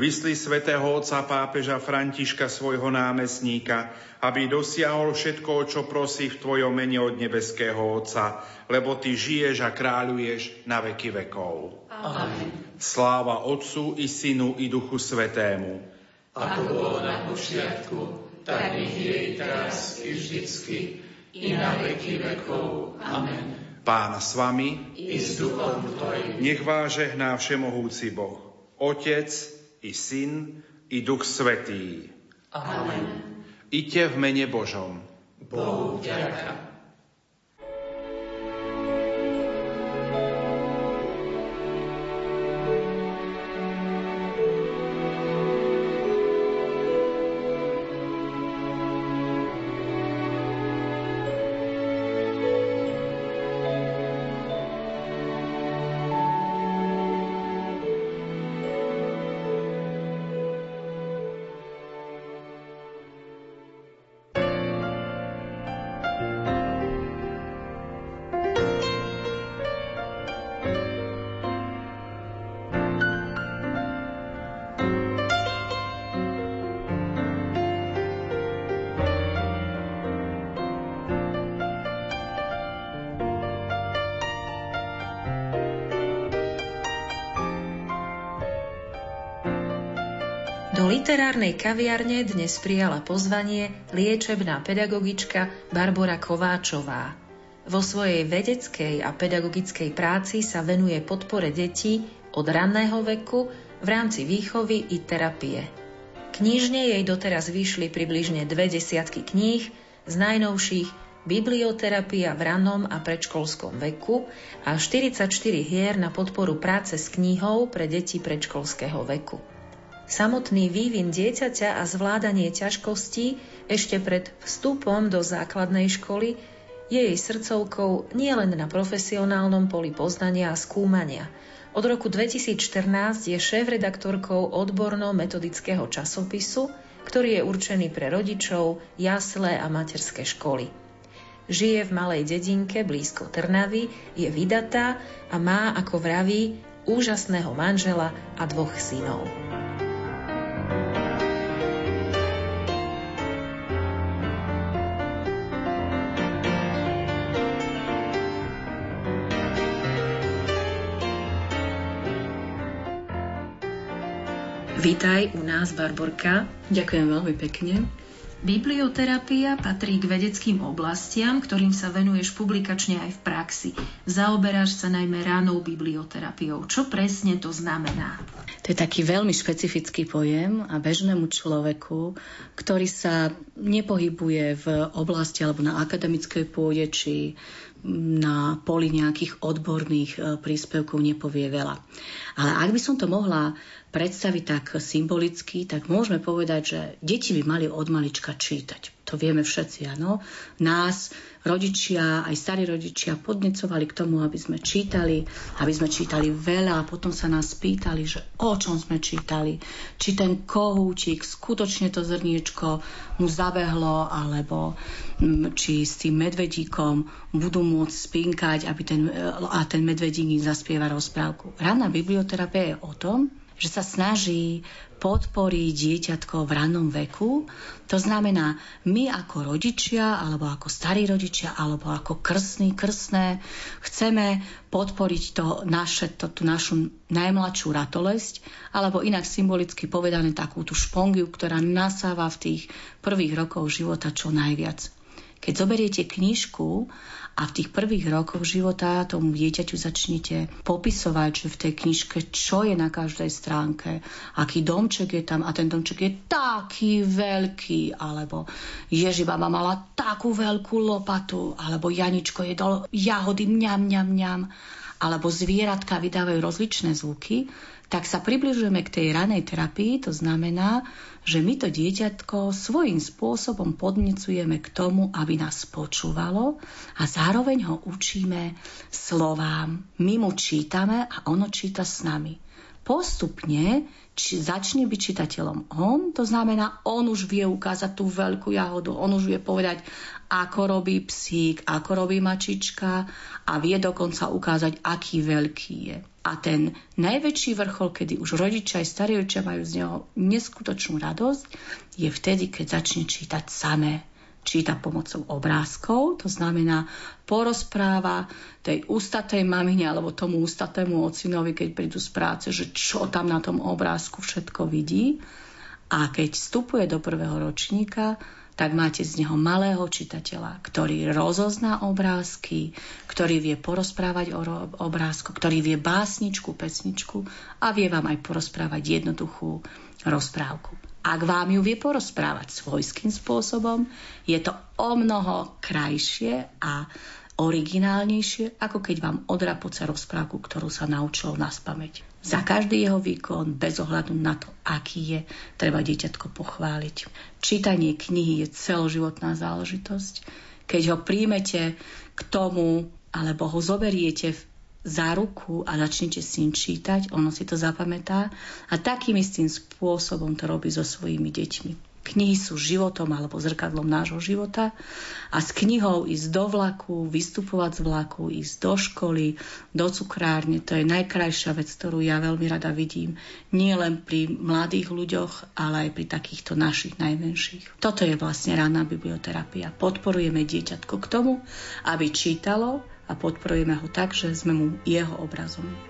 Vysli svätého otca pápeža Františka svojho námestníka, aby dosiahol všetko, čo prosí v Tvojom mene od nebeského Otca, lebo Ty žiješ a kráľuješ na veky vekov. Amen. Sláva Otcu i Synu i Duchu Svetému. Ako bolo na počiatku, tak nech je i teraz i vždycky, i na veky vekov. Amen. Pán s vami, I s duchom Tvojim. nech vás žehná všemohúci Boh, Otec i Syn, i Duch Svetý. Amen. Iďte v mene Božom. Bohu vďaka. Literárnej kaviarne dnes prijala pozvanie liečebná pedagogička Barbara Kováčová. Vo svojej vedeckej a pedagogickej práci sa venuje podpore detí od ranného veku v rámci výchovy i terapie. Knižne jej doteraz vyšli približne dve desiatky kníh, z najnovších Biblioterapia v rannom a predškolskom veku a 44 hier na podporu práce s knihou pre deti predškolského veku. Samotný vývin dieťaťa a zvládanie ťažkostí ešte pred vstupom do základnej školy je jej srdcovkou nielen na profesionálnom poli poznania a skúmania. Od roku 2014 je šéf-redaktorkou odborno-metodického časopisu, ktorý je určený pre rodičov, jaslé a materské školy. Žije v malej dedinke blízko Trnavy, je vydatá a má, ako vraví, úžasného manžela a dvoch synov. Vítaj u nás, Barborka. Ďakujem veľmi pekne. Biblioterapia patrí k vedeckým oblastiam, ktorým sa venuješ publikačne aj v praxi. Zaoberáš sa najmä ránou biblioterapiou. Čo presne to znamená? To je taký veľmi špecifický pojem a bežnému človeku, ktorý sa nepohybuje v oblasti alebo na akademickej pôde či na poli nejakých odborných e, príspevkov nepovie veľa. Ale ak by som to mohla predstaviť tak symbolicky, tak môžeme povedať, že deti by mali od malička čítať. To vieme všetci, áno. Nás, rodičia, aj starí rodičia podnecovali k tomu, aby sme čítali, aby sme čítali veľa a potom sa nás pýtali, že o čom sme čítali. Či ten kohúčik, skutočne to zrniečko mu zabehlo, alebo mm, či s tým medvedíkom budú môcť spinkať aby ten, a ten medvedík zaspieva rozprávku. Ranná biblioterapia je o tom, že sa snaží podporiť dieťatko v rannom veku. To znamená, my ako rodičia, alebo ako starí rodičia, alebo ako krstní, krstné, chceme podporiť to naše, to, tú našu najmladšiu ratolesť, alebo inak symbolicky povedané takú tú špongiu, ktorá nasáva v tých prvých rokoch života čo najviac. Keď zoberiete knižku a v tých prvých rokoch života tomu dieťaťu začnete popisovať, že v tej knižke čo je na každej stránke, aký domček je tam a ten domček je taký veľký, alebo Ježi baba mala takú veľkú lopatu, alebo Janičko jedol jahody mňam, mňam, mňam, alebo zvieratka vydávajú rozličné zvuky, tak sa približujeme k tej ranej terapii, to znamená, že my to dieťatko svojím spôsobom podnecujeme k tomu, aby nás počúvalo a zároveň ho učíme slovám. My mu čítame a ono číta s nami. Postupne či začne byť čitateľom on, to znamená, on už vie ukázať tú veľkú jahodu, on už vie povedať, ako robí psík, ako robí mačička a vie dokonca ukázať, aký veľký je. A ten najväčší vrchol, kedy už rodičia aj starí rodičia majú z neho neskutočnú radosť, je vtedy, keď začne čítať samé číta pomocou obrázkov, to znamená porozpráva tej ústatej mamine alebo tomu ústatému ocinovi, keď prídu z práce, že čo tam na tom obrázku všetko vidí. A keď vstupuje do prvého ročníka, tak máte z neho malého čitateľa, ktorý rozozná obrázky, ktorý vie porozprávať o obrázku, ktorý vie básničku, pesničku a vie vám aj porozprávať jednoduchú rozprávku. Ak vám ju vie porozprávať svojským spôsobom, je to o mnoho krajšie a originálnejšie, ako keď vám odrapoce rozprávku, ktorú sa naučil na spameť. Za každý jeho výkon, bez ohľadu na to, aký je, treba dieťatko pochváliť. Čítanie knihy je celoživotná záležitosť. Keď ho príjmete k tomu, alebo ho zoberiete za ruku a začnete s ním čítať, ono si to zapamätá a takým istým spôsobom to robí so svojimi deťmi. Knihy sú životom alebo zrkadlom nášho života a s knihou ísť do vlaku, vystupovať z vlaku, ísť do školy, do cukrárne, to je najkrajšia vec, ktorú ja veľmi rada vidím. Nie len pri mladých ľuďoch, ale aj pri takýchto našich najmenších. Toto je vlastne ranná biblioterapia. Podporujeme dieťatko k tomu, aby čítalo, a podporujeme ho tak, že sme mu jeho obrazom.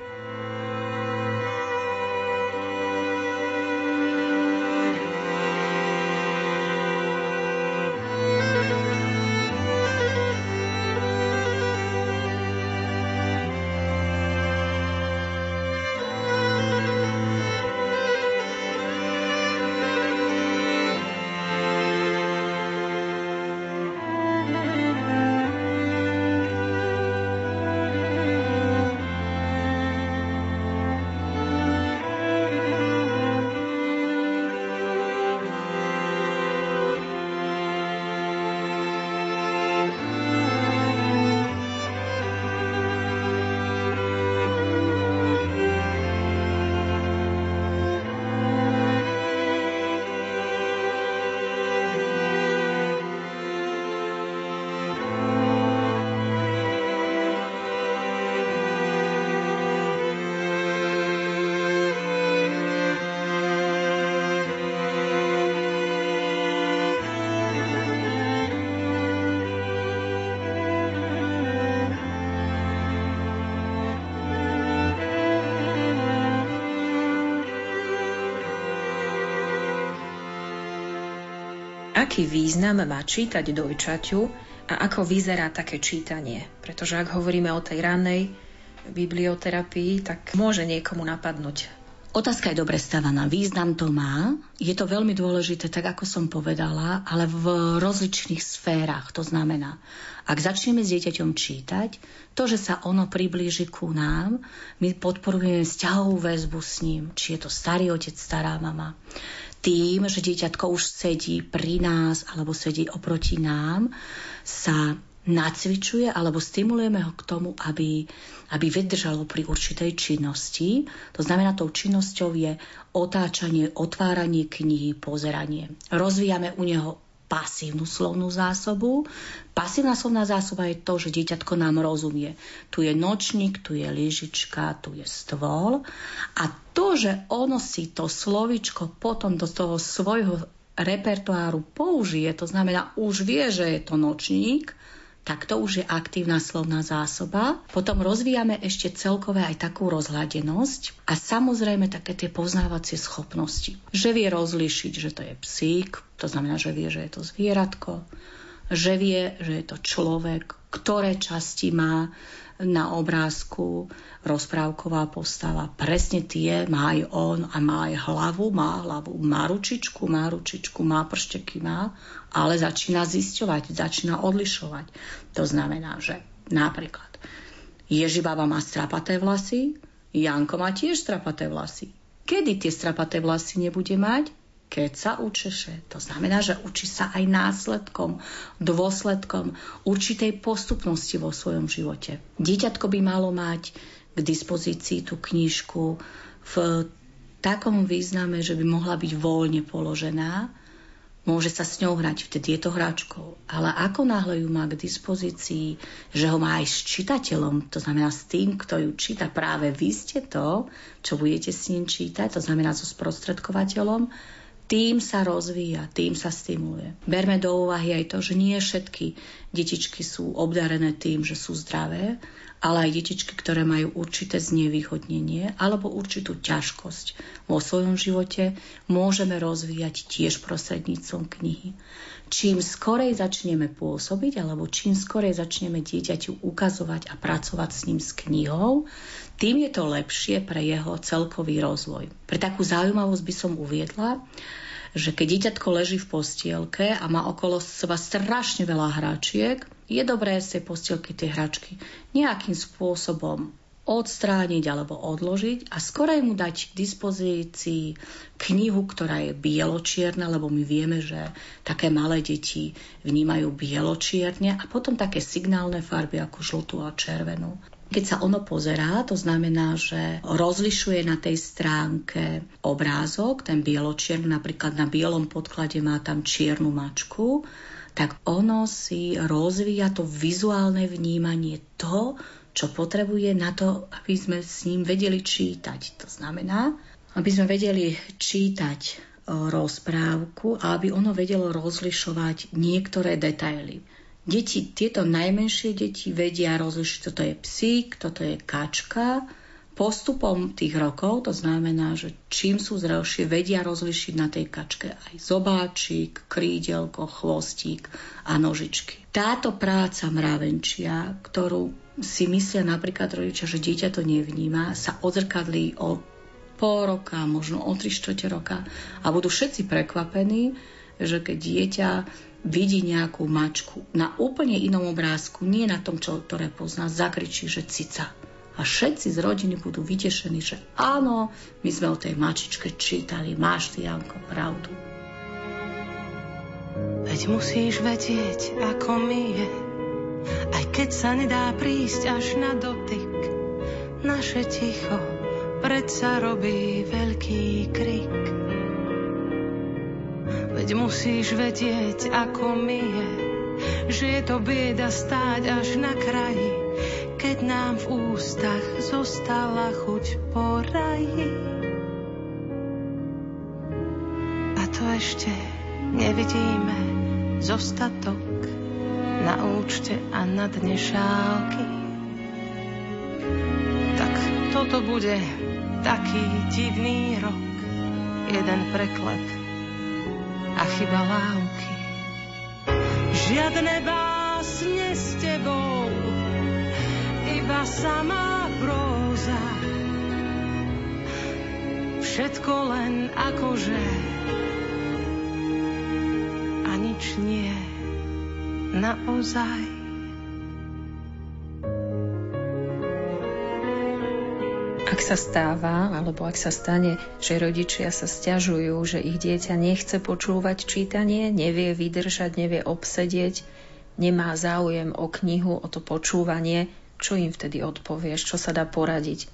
Aký význam má čítať dojčaťu a ako vyzerá také čítanie. Pretože ak hovoríme o tej ranej biblioterapii, tak môže niekomu napadnúť. Otázka je dobre stavaná. Význam to má. Je to veľmi dôležité, tak ako som povedala, ale v rozličných sférach. To znamená, ak začneme s dieťaťom čítať, to, že sa ono priblíži ku nám, my podporujeme vzťahovú väzbu s ním. Či je to starý otec, stará mama tým, že dieťatko už sedí pri nás alebo sedí oproti nám, sa nacvičuje alebo stimulujeme ho k tomu, aby, aby vydržalo pri určitej činnosti. To znamená, tou činnosťou je otáčanie, otváranie knihy, pozeranie. Rozvíjame u neho pasívnu slovnú zásobu. Pasívna slovná zásoba je to, že dieťatko nám rozumie. Tu je nočník, tu je lyžička, tu je stôl. A to, že ono si to slovičko potom do toho svojho repertoáru použije, to znamená, už vie, že je to nočník, tak to už je aktívna slovná zásoba. Potom rozvíjame ešte celkové aj takú rozhľadenosť a samozrejme také tie poznávacie schopnosti. Že vie rozlišiť, že to je psík, to znamená, že vie, že je to zvieratko, že vie, že je to človek, ktoré časti má na obrázku rozprávková postava. Presne tie má aj on a má aj hlavu, má hlavu, má ručičku, má ručičku, má pršteky, má, ale začína zisťovať, začína odlišovať. To znamená, že napríklad Ježibaba má strapaté vlasy, Janko má tiež strapaté vlasy. Kedy tie strapaté vlasy nebude mať? Keď sa učeše. To znamená, že učí sa aj následkom, dôsledkom určitej postupnosti vo svojom živote. Dieťatko by malo mať k dispozícii tú knižku v takom význame, že by mohla byť voľne položená, môže sa s ňou hrať, vtedy je to hračkou. Ale ako náhle ju má k dispozícii, že ho má aj s čitateľom, to znamená s tým, kto ju číta, práve vy ste to, čo budete s ním čítať, to znamená so sprostredkovateľom, tým sa rozvíja, tým sa stimuluje. Berme do úvahy aj to, že nie všetky detičky sú obdarené tým, že sú zdravé, ale aj detičky, ktoré majú určité znevýhodnenie alebo určitú ťažkosť vo svojom živote, môžeme rozvíjať tiež prostredníctvom knihy. Čím skorej začneme pôsobiť, alebo čím skorej začneme dieťaťu ukazovať a pracovať s ním s knihou, tým je to lepšie pre jeho celkový rozvoj. Pre takú zaujímavosť by som uviedla, že keď dieťatko leží v postielke a má okolo seba strašne veľa hračiek, je dobré z tej postielky tie hračky nejakým spôsobom odstrániť alebo odložiť a skorej mu dať k dispozícii knihu, ktorá je bieločierna, lebo my vieme, že také malé deti vnímajú bieločierne a potom také signálne farby ako žltú a červenú. Keď sa ono pozerá, to znamená, že rozlišuje na tej stránke obrázok, ten bieločier, napríklad na bielom podklade má tam čiernu mačku, tak ono si rozvíja to vizuálne vnímanie to, čo potrebuje na to, aby sme s ním vedeli čítať. To znamená, aby sme vedeli čítať rozprávku a aby ono vedelo rozlišovať niektoré detaily. Deti, tieto najmenšie deti vedia rozlišiť, toto je psík, toto je kačka. Postupom tých rokov, to znamená, že čím sú zrelšie, vedia rozlišiť na tej kačke aj zobáčik, krídelko, chvostík a nožičky. Táto práca mravenčia, ktorú si myslia napríklad rodičia, že dieťa to nevníma, sa odzrkadlí o pol roka, možno o tri štvrte roka a budú všetci prekvapení, že keď dieťa vidí nejakú mačku na úplne inom obrázku, nie na tom, čo, ktoré pozná, zakričí, že cica. A všetci z rodiny budú vytešení, že áno, my sme o tej mačičke čítali, máš ty, Janko, pravdu. Veď musíš vedieť, ako mi je, aj keď sa nedá prísť až na dotyk. Naše ticho predsa robí veľký krik. Veď musíš vedieť, ako mi je, že je to bieda stáť až na kraji, keď nám v ústach zostala chuť po raji. A to ešte nevidíme zostatok na účte a na dne šálky. Tak toto bude taký divný rok, jeden preklep chyba lávky. Žiadne básne s tebou, iba samá próza. Všetko len akože a nič nie naozaj. Ak sa stáva, alebo ak sa stane, že rodičia sa stiažujú, že ich dieťa nechce počúvať čítanie, nevie vydržať, nevie obsedieť, nemá záujem o knihu, o to počúvanie, čo im vtedy odpovieš, čo sa dá poradiť?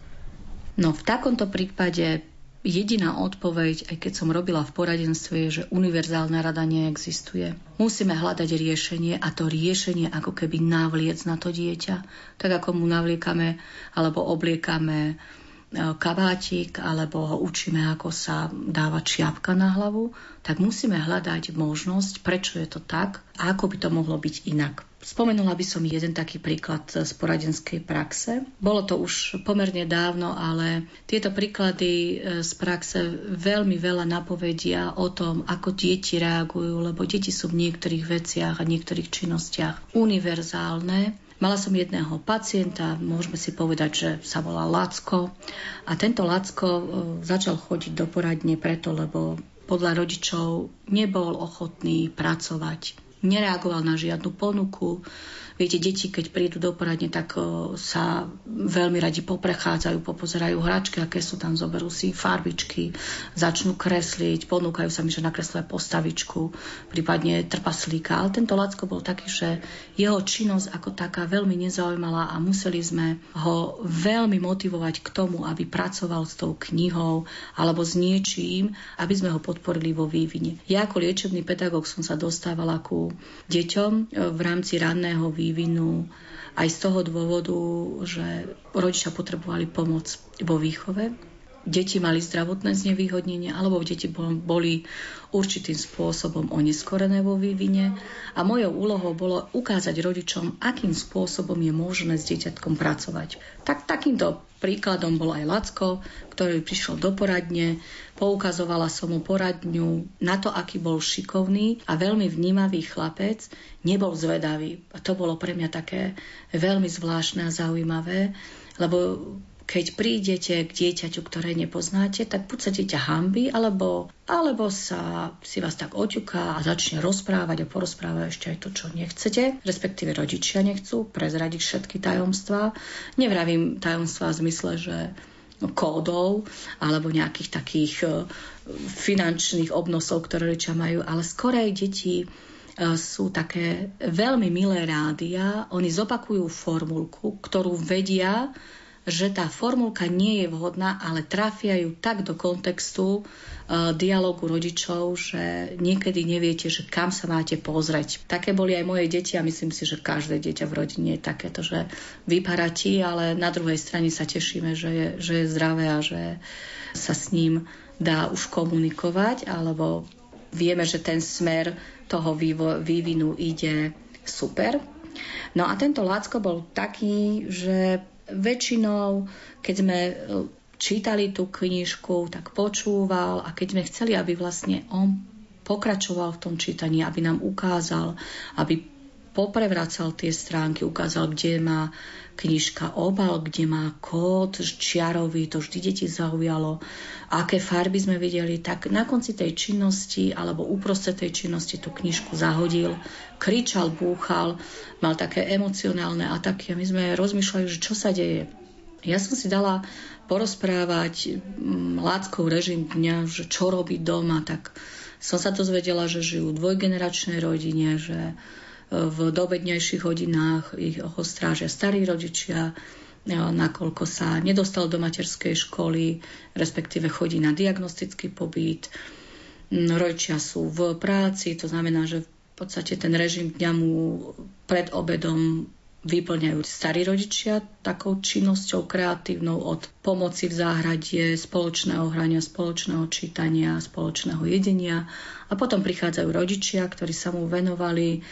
No v takomto prípade jediná odpoveď, aj keď som robila v poradenstve, je, že univerzálna rada neexistuje. Musíme hľadať riešenie a to riešenie ako keby navliec na to dieťa, tak ako mu navliekame alebo obliekame kabátik alebo ho učíme, ako sa dáva čiapka na hlavu, tak musíme hľadať možnosť, prečo je to tak a ako by to mohlo byť inak. Spomenula by som jeden taký príklad z poradenskej praxe. Bolo to už pomerne dávno, ale tieto príklady e, z praxe veľmi veľa napovedia o tom, ako deti reagujú, lebo deti sú v niektorých veciach a niektorých činnostiach univerzálne Mala som jedného pacienta, môžeme si povedať, že sa volá Lacko. A tento Lacko e, začal chodiť do poradne preto, lebo podľa rodičov nebol ochotný pracovať nereagoval na žiadnu ponuku. Viete, deti, keď prídu do poradne, tak sa veľmi radi poprechádzajú, popozerajú hračky, aké sú tam, zoberú si farbičky, začnú kresliť, ponúkajú sa mi, že nakreslia postavičku, prípadne trpaslíka. Ale tento Lacko bol taký, že jeho činnosť ako taká veľmi nezaujímala a museli sme ho veľmi motivovať k tomu, aby pracoval s tou knihou alebo s niečím, aby sme ho podporili vo vývine. Ja ako liečebný pedagóg som sa dostávala ku deťom v rámci ranného vývinu vývinu aj z toho dôvodu, že rodičia potrebovali pomoc vo výchove. Deti mali zdravotné znevýhodnenie alebo deti boli určitým spôsobom oneskorené vo vývine a mojou úlohou bolo ukázať rodičom, akým spôsobom je možné s dieťatkom pracovať. Tak takýmto príkladom bol aj Lacko, ktorý prišiel do poradne, poukazovala som mu poradňu na to, aký bol šikovný a veľmi vnímavý chlapec, nebol zvedavý. A to bolo pre mňa také veľmi zvláštne a zaujímavé, lebo keď prídete k dieťaťu, ktoré nepoznáte, tak buď sa dieťa hambi, alebo, alebo sa si vás tak oťuká a začne rozprávať a porozpráva ešte aj to, čo nechcete, respektíve rodičia nechcú prezradiť všetky tajomstvá. Nevravím tajomstvá v zmysle, že kódov alebo nejakých takých e, finančných obnosov, ktoré rodičia majú, ale skorej deti e, sú také veľmi milé rádia. Oni zopakujú formulku, ktorú vedia, že tá formulka nie je vhodná, ale trafia ju tak do kontextu uh, dialogu rodičov, že niekedy neviete, že kam sa máte pozrieť. Také boli aj moje deti a myslím si, že každé dieťa v rodine je takéto, že vyparatí, ale na druhej strane sa tešíme, že je, že je zdravé a že sa s ním dá už komunikovať, alebo vieme, že ten smer toho vývinu ide super. No a tento Lácko bol taký, že väčšinou, keď sme e, čítali tú knižku, tak počúval a keď sme chceli, aby vlastne on pokračoval v tom čítaní, aby nám ukázal, aby poprevracal tie stránky, ukázal, kde má knižka obal, kde má kód čiarový, to vždy deti zaujalo, aké farby sme videli, tak na konci tej činnosti alebo uprostred tej činnosti tú knižku zahodil, kričal, búchal, mal také emocionálne ataky a my sme rozmýšľali, že čo sa deje. Ja som si dala porozprávať mm, láckou režim dňa, že čo robí doma, tak som sa dozvedela, že žijú v dvojgeneračnej rodine, že v dobednejších hodinách ich ho strážia starí rodičia, nakoľko sa nedostal do materskej školy, respektíve chodí na diagnostický pobyt. Rodičia sú v práci, to znamená, že v podstate ten režim dňa mu pred obedom vyplňajú starí rodičia takou činnosťou kreatívnou od pomoci v záhrade, spoločného hrania, spoločného čítania, spoločného jedenia. A potom prichádzajú rodičia, ktorí sa mu venovali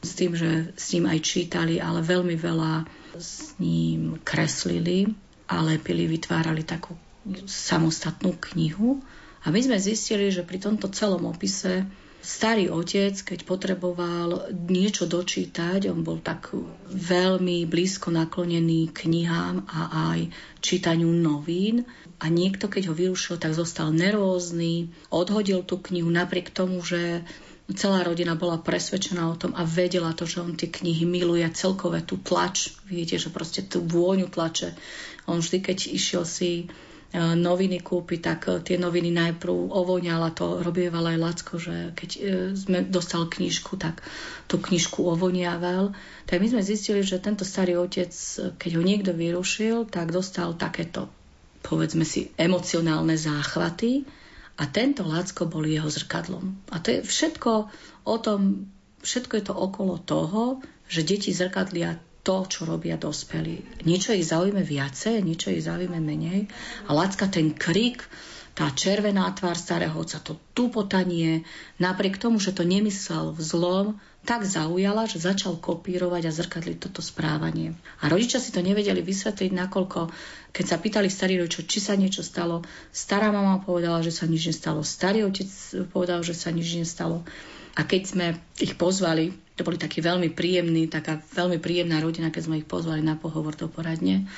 s tým, že s ním aj čítali, ale veľmi veľa s ním kreslili a lepili, vytvárali takú samostatnú knihu. A my sme zistili, že pri tomto celom opise starý otec, keď potreboval niečo dočítať, on bol tak veľmi blízko naklonený knihám a aj čítaniu novín. A niekto, keď ho vyrušil, tak zostal nerózny, odhodil tú knihu napriek tomu, že celá rodina bola presvedčená o tom a vedela to, že on tie knihy miluje, celkové tú tlač, viete, že proste tú vôňu tlače. On vždy, keď išiel si e, noviny kúpiť, tak e, tie noviny najprv ovoňala, to robieval aj Lacko, že keď e, sme dostal knižku, tak tú knižku ovoniaval. Tak my sme zistili, že tento starý otec, keď ho niekto vyrušil, tak dostal takéto, povedzme si, emocionálne záchvaty a tento Lacko bol jeho zrkadlom. A to je všetko o tom, všetko je to okolo toho, že deti zrkadlia to, čo robia dospelí. Niečo ich zaujíme viacej, niečo ich zaujíme menej. A Lacka ten krik, tá červená tvár starého otca, to tupotanie, napriek tomu, že to nemyslel v zlom, tak zaujala, že začal kopírovať a zrkadliť toto správanie. A rodičia si to nevedeli vysvetliť, nakoľko, keď sa pýtali starí rodičia, či sa niečo stalo, stará mama povedala, že sa nič nestalo, starý otec povedal, že sa nič nestalo. A keď sme ich pozvali, to boli takí veľmi príjemní, taká veľmi príjemná rodina, keď sme ich pozvali na pohovor do poradne,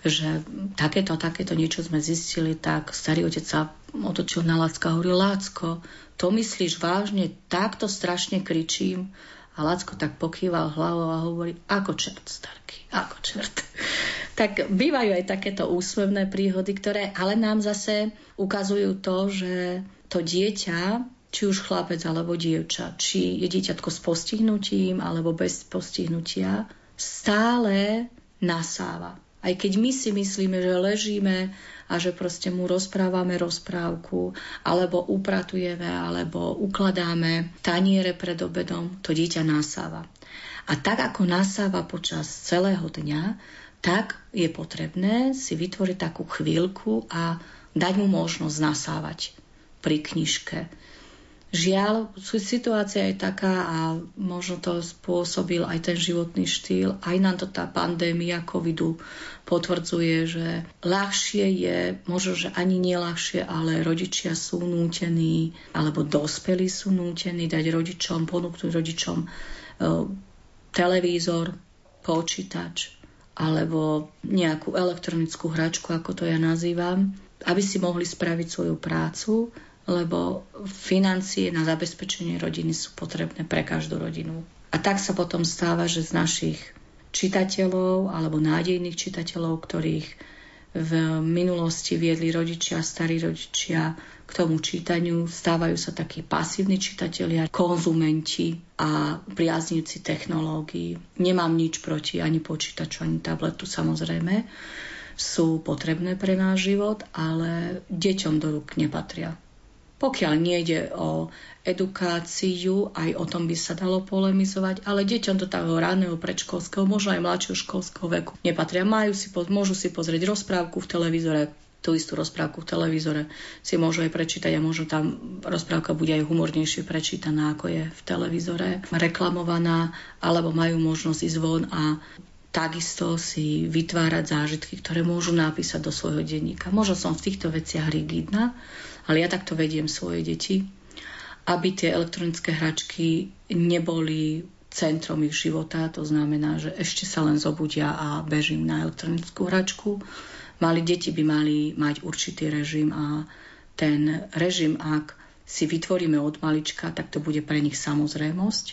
že takéto takéto niečo sme zistili, tak starý otec sa otočil na Lácka a hovoril, Lácko, to myslíš vážne, takto strašne kričím. A Lacko tak pokýval hlavou a hovorí, ako čert, starky, ako čert. tak bývajú aj takéto úsmevné príhody, ktoré ale nám zase ukazujú to, že to dieťa, či už chlapec alebo dievča, či je dieťatko s postihnutím alebo bez postihnutia, stále nasáva. Aj keď my si myslíme, že ležíme a že proste mu rozprávame rozprávku, alebo upratujeme, alebo ukladáme taniere pred obedom, to dieťa nasáva. A tak ako nasáva počas celého dňa, tak je potrebné si vytvoriť takú chvíľku a dať mu možnosť nasávať pri knižke Žiaľ, situácia je taká a možno to spôsobil aj ten životný štýl, aj nám to tá pandémia covidu potvrdzuje, že ľahšie je, možno, že ani nie ľahšie, ale rodičia sú nútení, alebo dospelí sú nútení dať rodičom, ponúknuť rodičom e, televízor, počítač alebo nejakú elektronickú hračku, ako to ja nazývam, aby si mohli spraviť svoju prácu lebo financie na zabezpečenie rodiny sú potrebné pre každú rodinu. A tak sa potom stáva, že z našich čitateľov alebo nádejných čitateľov, ktorých v minulosti viedli rodičia, starí rodičia k tomu čítaniu, stávajú sa takí pasívni čitatelia, konzumenti a priaznivci technológií. Nemám nič proti ani počítaču, ani tabletu samozrejme. Sú potrebné pre náš život, ale deťom do rúk nepatria. Pokiaľ nejde o edukáciu, aj o tom by sa dalo polemizovať, ale deťom do toho ráneho predškolského, možno aj mladšieho školského veku nepatria. Majú si, môžu si pozrieť rozprávku v televízore, tú istú rozprávku v televízore si môžu aj prečítať a možno tam rozprávka bude aj humornejšie prečítaná, ako je v televízore reklamovaná, alebo majú možnosť ísť von a takisto si vytvárať zážitky, ktoré môžu napísať do svojho denníka. Možno som v týchto veciach rigidná, ale ja takto vediem svoje deti, aby tie elektronické hračky neboli centrom ich života, to znamená, že ešte sa len zobudia a bežím na elektronickú hračku. Mali deti by mali mať určitý režim a ten režim, ak si vytvoríme od malička, tak to bude pre nich samozrejmosť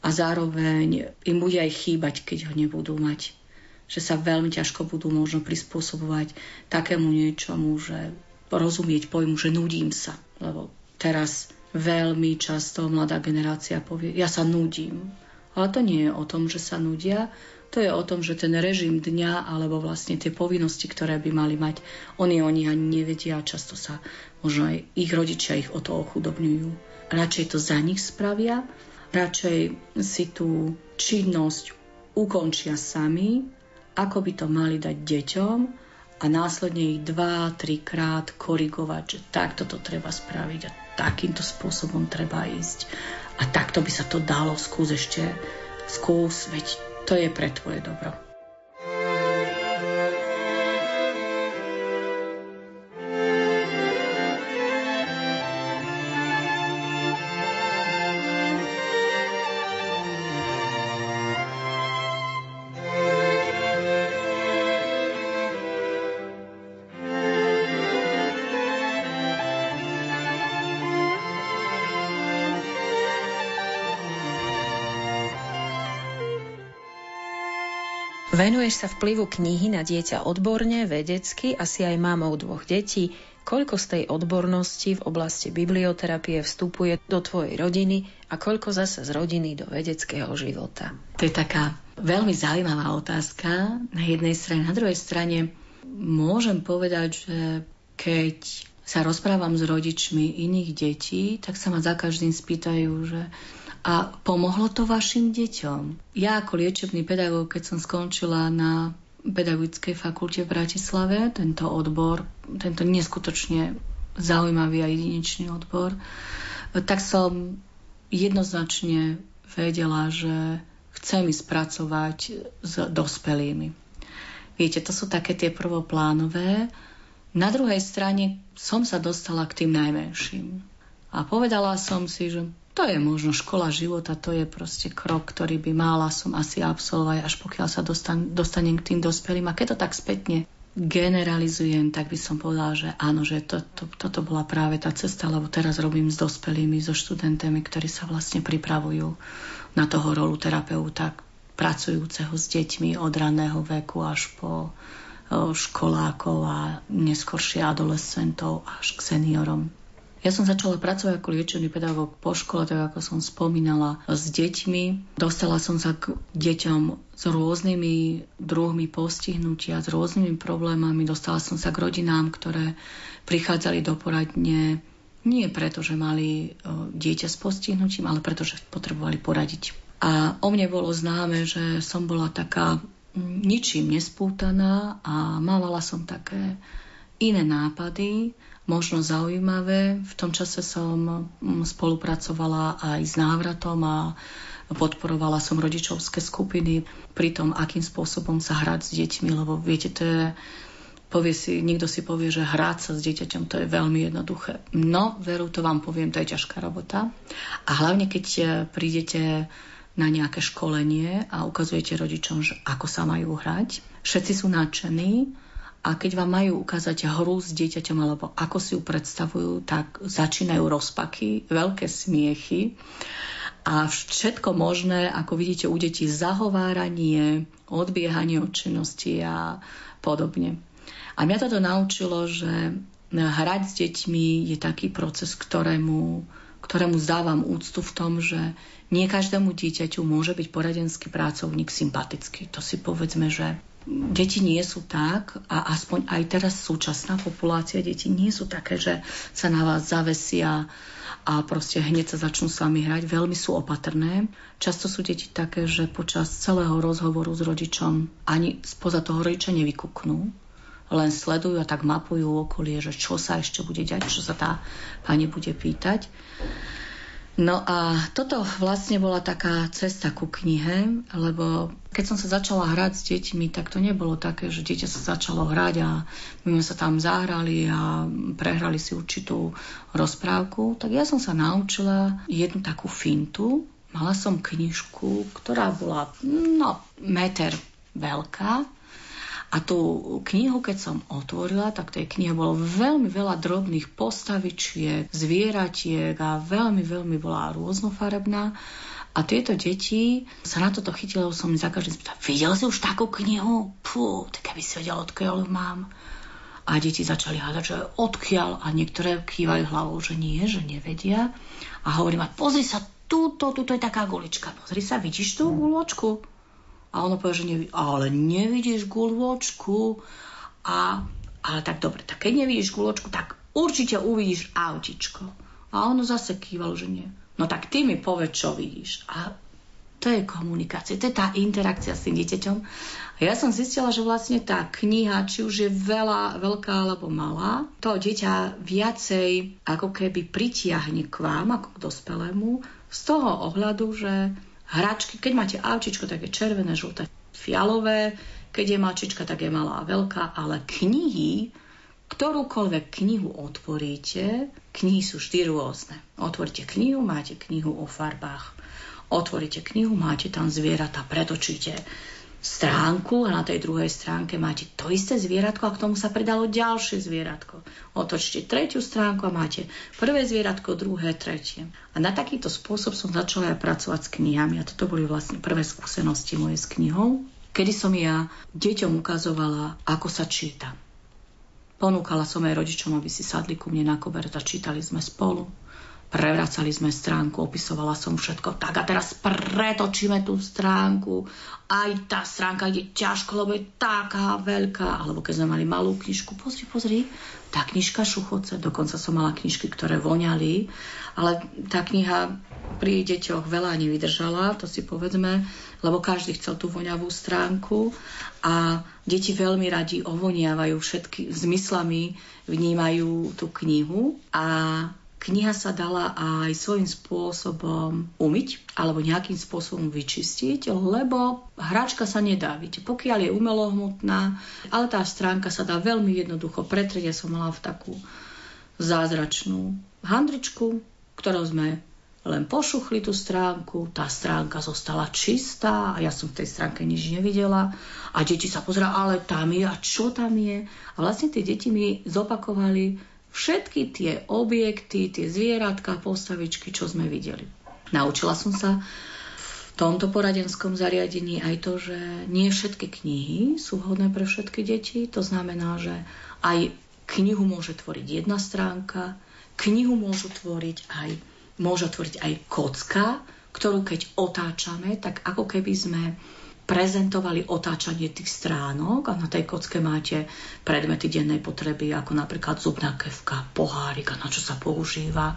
a zároveň im bude aj chýbať, keď ho nebudú mať. Že sa veľmi ťažko budú možno prispôsobovať takému niečomu, že rozumieť pojmu, že nudím sa. Lebo teraz veľmi často mladá generácia povie, ja sa nudím. Ale to nie je o tom, že sa nudia, to je o tom, že ten režim dňa alebo vlastne tie povinnosti, ktoré by mali mať, oni oni ani nevedia často sa možno aj ich rodičia ich o to ochudobňujú. Radšej to za nich spravia, radšej si tú činnosť ukončia sami, ako by to mali dať deťom, a následne ich dva, trikrát korigovať, že takto to treba spraviť a takýmto spôsobom treba ísť. A takto by sa to dalo, skús ešte, skús, veď to je pre tvoje dobro. Venuješ sa vplyvu knihy na dieťa odborne, vedecky, asi aj mámou dvoch detí. Koľko z tej odbornosti v oblasti biblioterapie vstupuje do tvojej rodiny a koľko zase z rodiny do vedeckého života? To je taká veľmi zaujímavá otázka. Na jednej strane, na druhej strane môžem povedať, že keď sa rozprávam s rodičmi iných detí, tak sa ma za každým spýtajú, že a pomohlo to vašim deťom? Ja ako liečebný pedagóg, keď som skončila na pedagogickej fakulte v Bratislave, tento odbor, tento neskutočne zaujímavý a jedinečný odbor, tak som jednoznačne vedela, že chcem ísť pracovať s dospelými. Viete, to sú také tie prvoplánové. Na druhej strane som sa dostala k tým najmenším. A povedala som si, že to je možno škola života, to je proste krok, ktorý by mala som asi absolvovať, až pokiaľ sa dostan, dostanem k tým dospelým. A keď to tak spätne generalizujem, tak by som povedala, že áno, že to, to, toto bola práve tá cesta, lebo teraz robím s dospelými, so študentami, ktorí sa vlastne pripravujú na toho rolu terapeuta, pracujúceho s deťmi od raného veku až po školákov a neskoršie adolescentov až k seniorom. Ja som začala pracovať ako liečený pedagóg po škole, tak ako som spomínala, s deťmi. Dostala som sa k deťom s rôznymi druhmi postihnutia, s rôznymi problémami. Dostala som sa k rodinám, ktoré prichádzali do poradne nie preto, že mali dieťa s postihnutím, ale preto, že potrebovali poradiť. A o mne bolo známe, že som bola taká ničím nespútaná a mávala som také iné nápady, možno zaujímavé. V tom čase som mm, spolupracovala aj s návratom a podporovala som rodičovské skupiny pri tom, akým spôsobom sa hrať s deťmi, lebo viete, to je povie si, niekto si povie, že hrať sa s dieťaťom to je veľmi jednoduché. No, veru, to vám poviem, to je ťažká robota. A hlavne, keď prídete na nejaké školenie a ukazujete rodičom, že ako sa majú hrať. Všetci sú nadšení a keď vám majú ukázať hru s dieťaťom alebo ako si ju predstavujú, tak začínajú rozpaky, veľké smiechy a všetko možné, ako vidíte u detí, zahováranie, odbiehanie od činnosti a podobne. A mňa toto naučilo, že hrať s deťmi je taký proces, ktorému, ktorému zdávam úctu v tom, že nie každému dieťaťu môže byť poradenský pracovník sympatický. To si povedzme, že deti nie sú tak a aspoň aj teraz súčasná populácia detí nie sú také, že sa na vás zavesia a proste hneď sa začnú s vami hrať. Veľmi sú opatrné. Často sú deti také, že počas celého rozhovoru s rodičom ani spoza toho rodiča nevykuknú, len sledujú a tak mapujú okolie, že čo sa ešte bude diať, čo sa tá pani bude pýtať. No a toto vlastne bola taká cesta ku knihe, lebo keď som sa začala hrať s deťmi, tak to nebolo také, že dieťa sa začalo hrať a my sme sa tam zahrali a prehrali si určitú rozprávku, tak ja som sa naučila jednu takú fintu. Mala som knižku, ktorá bola no, meter veľká a tú knihu, keď som otvorila, tak tej knihe bolo veľmi veľa drobných postavičiek, zvieratiek a veľmi, veľmi bola rôznofarebná. A tieto deti sa na toto chytili, lebo som za každým spýtal, videl si už takú knihu? Pú, tak aby si vedel, odkiaľ mám. A deti začali hľadať, že odkiaľ. A niektoré kývajú hlavou, že nie, že nevedia. A hovorím, pozri sa, túto, túto je taká gulička. Pozri sa, vidíš tú guločku? A ono povie, že nevidí, ale nevidíš guľočku. A, ale tak dobre, tak keď nevidíš guľočku, tak určite uvidíš autičko. A ono zase kývalo, že nie. No tak ty mi povedz, čo vidíš. A to je komunikácia, to je tá interakcia s tým dieťaťom. A ja som zistila, že vlastne tá kniha, či už je veľa, veľká alebo malá, to dieťa viacej ako keby pritiahne k vám, ako k dospelému, z toho ohľadu, že hračky. Keď máte avčičko, tak je červené, žlté, fialové. Keď je mačička, tak je malá a veľká. Ale knihy, ktorúkoľvek knihu otvoríte, knihy sú vždy rôzne. Otvoríte knihu, máte knihu o farbách. Otvoríte knihu, máte tam zvieratá, pretočíte stránku a na tej druhej stránke máte to isté zvieratko a k tomu sa pridalo ďalšie zvieratko. Otočte tretiu stránku a máte prvé zvieratko, druhé, tretie. A na takýto spôsob som začala aj pracovať s knihami a toto boli vlastne prvé skúsenosti moje s knihou, kedy som ja deťom ukazovala, ako sa číta. Ponúkala som aj rodičom, aby si sadli ku mne na koberec a čítali sme spolu. Prevracali sme stránku, opisovala som všetko. Tak a teraz pretočíme tú stránku. Aj tá stránka ide ťažko, lebo je taká veľká. Alebo keď sme mali malú knižku, pozri, pozri, tá knižka šuchoce. Dokonca som mala knižky, ktoré voňali. Ale tá kniha pri deťoch veľa nevydržala, to si povedzme, lebo každý chcel tú voňavú stránku a deti veľmi radi ovoniavajú všetky zmyslami, vnímajú tú knihu a kniha sa dala aj svojím spôsobom umyť alebo nejakým spôsobom vyčistiť, lebo hračka sa nedá, viete, pokiaľ je umelohmotná, ale tá stránka sa dá veľmi jednoducho pretrieť. Ja som mala v takú zázračnú handričku, ktorou sme len pošuchli tú stránku, tá stránka zostala čistá a ja som v tej stránke nič nevidela a deti sa pozerajú, ale tam je a čo tam je. A vlastne tie deti mi zopakovali všetky tie objekty, tie zvieratka, postavičky, čo sme videli. Naučila som sa v tomto poradenskom zariadení aj to, že nie všetky knihy sú vhodné pre všetky deti. To znamená, že aj knihu môže tvoriť jedna stránka, knihu môžu tvoriť aj môže tvoriť aj kocka, ktorú keď otáčame, tak ako keby sme prezentovali otáčanie tých stránok a na tej kocke máte predmety dennej potreby, ako napríklad zubná kevka, pohárik a na čo sa používa.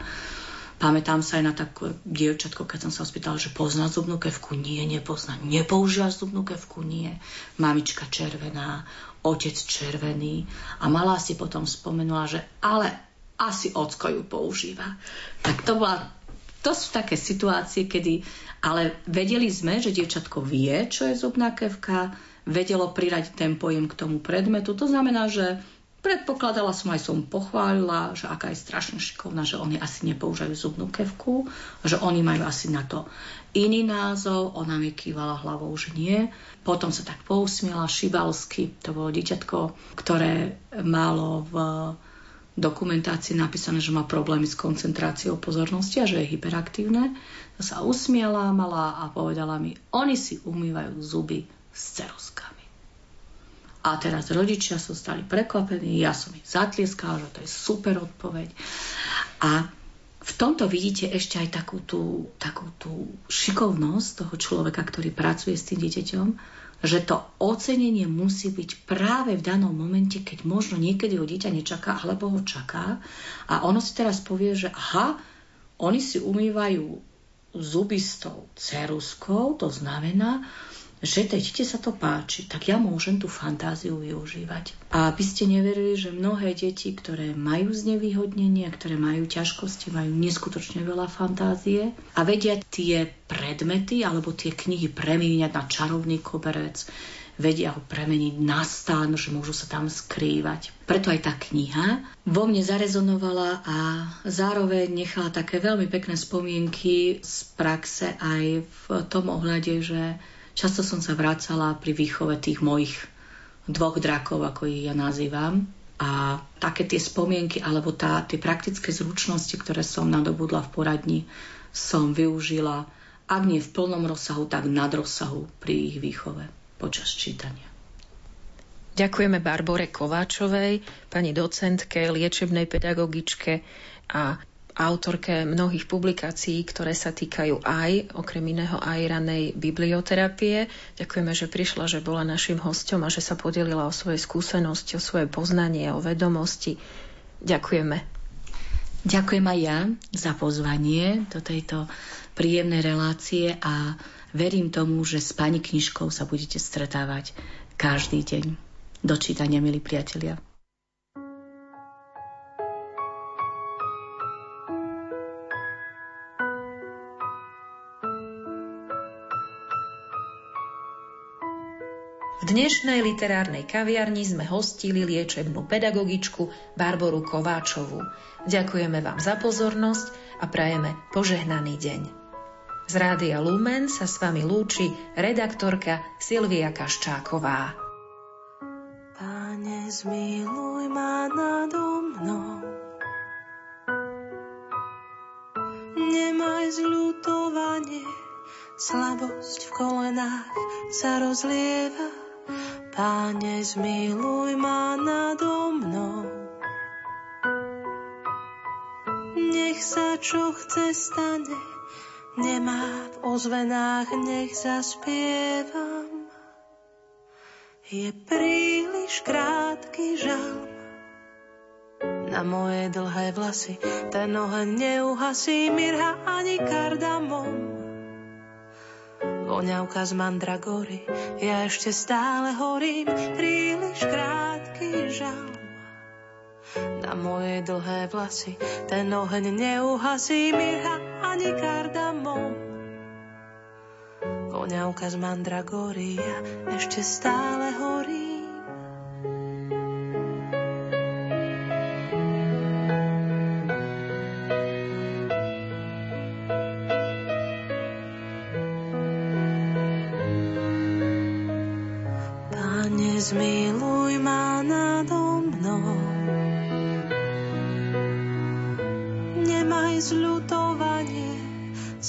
Pamätám sa aj na také dievčatko, keď som sa spýtala, že pozná zubnú kevku? Nie, nepozná. Nepoužívaš zubnú kevku? Nie. Mamička červená, otec červený. A malá si potom spomenula, že ale asi ocko ju používa. Tak to bola to sú také situácie, kedy ale vedeli sme, že dievčatko vie, čo je zubná kevka, vedelo priradiť ten pojem k tomu predmetu. To znamená, že predpokladala som aj som pochválila, že aká je strašne šikovná, že oni asi nepoužívajú zubnú kevku, že oni majú asi na to iný názov. Ona mi kývala hlavou, že nie. Potom sa tak pousmiela šibalsky. To bolo dieťatko, ktoré malo v dokumentácii napísané, že má problémy s koncentráciou pozornosti a že je hyperaktívne. Sa usmiala mala a povedala mi, oni si umývajú zuby s ceruskami. A teraz rodičia sú stali prekvapení, ja som ich zatlieskala, že to je super odpoveď. A v tomto vidíte ešte aj takú tú, takú tú šikovnosť toho človeka, ktorý pracuje s tým dieťaťom, že to ocenenie musí byť práve v danom momente, keď možno niekedy ho dieťa nečaká, alebo ho čaká. A ono si teraz povie, že aha, oni si umývajú zuby s tou ceruskou, to znamená, že tej dieťa sa to páči, tak ja môžem tú fantáziu využívať. A aby ste neverili, že mnohé deti, ktoré majú znevýhodnenie, ktoré majú ťažkosti, majú neskutočne veľa fantázie a vedia tie predmety alebo tie knihy premieňať na čarovný koberec, vedia ho premeniť na stan, že môžu sa tam skrývať. Preto aj tá kniha vo mne zarezonovala a zároveň nechala také veľmi pekné spomienky z praxe aj v tom ohľade, že Často som sa vracala pri výchove tých mojich dvoch drakov, ako ich ja nazývam. A také tie spomienky alebo tá, tie praktické zručnosti, ktoré som nadobudla v poradni, som využila, ak nie v plnom rozsahu, tak nad rozsahu pri ich výchove počas čítania. Ďakujeme Barbore Kováčovej, pani docentke, liečebnej pedagogičke a autorke mnohých publikácií, ktoré sa týkajú aj, okrem iného, aj ranej biblioterapie. Ďakujeme, že prišla, že bola našim hostom a že sa podelila o svoje skúsenosti, o svoje poznanie, o vedomosti. Ďakujeme. Ďakujem aj ja za pozvanie do tejto príjemnej relácie a verím tomu, že s pani knižkou sa budete stretávať každý deň. Do čítania, milí priatelia. V dnešnej literárnej kaviarni sme hostili liečebnú pedagogičku Barboru Kováčovú. Ďakujeme vám za pozornosť a prajeme požehnaný deň. Z Rádia Lumen sa s vami lúči redaktorka Silvia Kaščáková. Pane, zmiluj ma nado mnou. Nemaj zľutovanie, slabosť v kolenách sa rozlieva Páne, zmiluj ma nado mnou. Nech sa čo chce stane, nemá v ozvenách, nech zaspievam. Je príliš krátky žal na moje dlhé vlasy, ten oheň neuhasí mirha ani kardamom voňavka z mandragory. Ja ešte stále horím, príliš krátky žal. Na moje dlhé vlasy ten oheň neuhasí mirha ani kardamom. Voňavka z mandragória ešte stále horí. me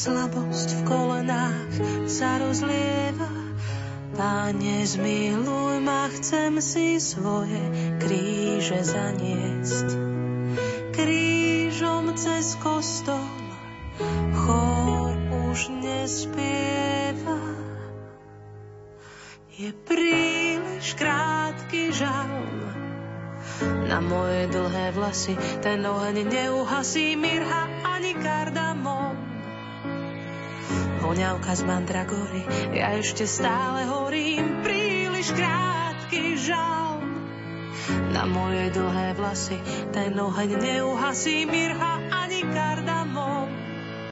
slabosť v kolenách sa rozlieva. Páne, zmiluj ma, chcem si svoje kríže zaniesť. Krížom cez kostol chor už nespieva. Je príliš krátky žal na moje dlhé vlasy, ten oheň neuhasí mirha ani kardamom. Voňavka z mandragory, ja ešte stále horím, príliš krátky žal. Na moje dlhé vlasy, ten oheň neuhasí mirha ani karda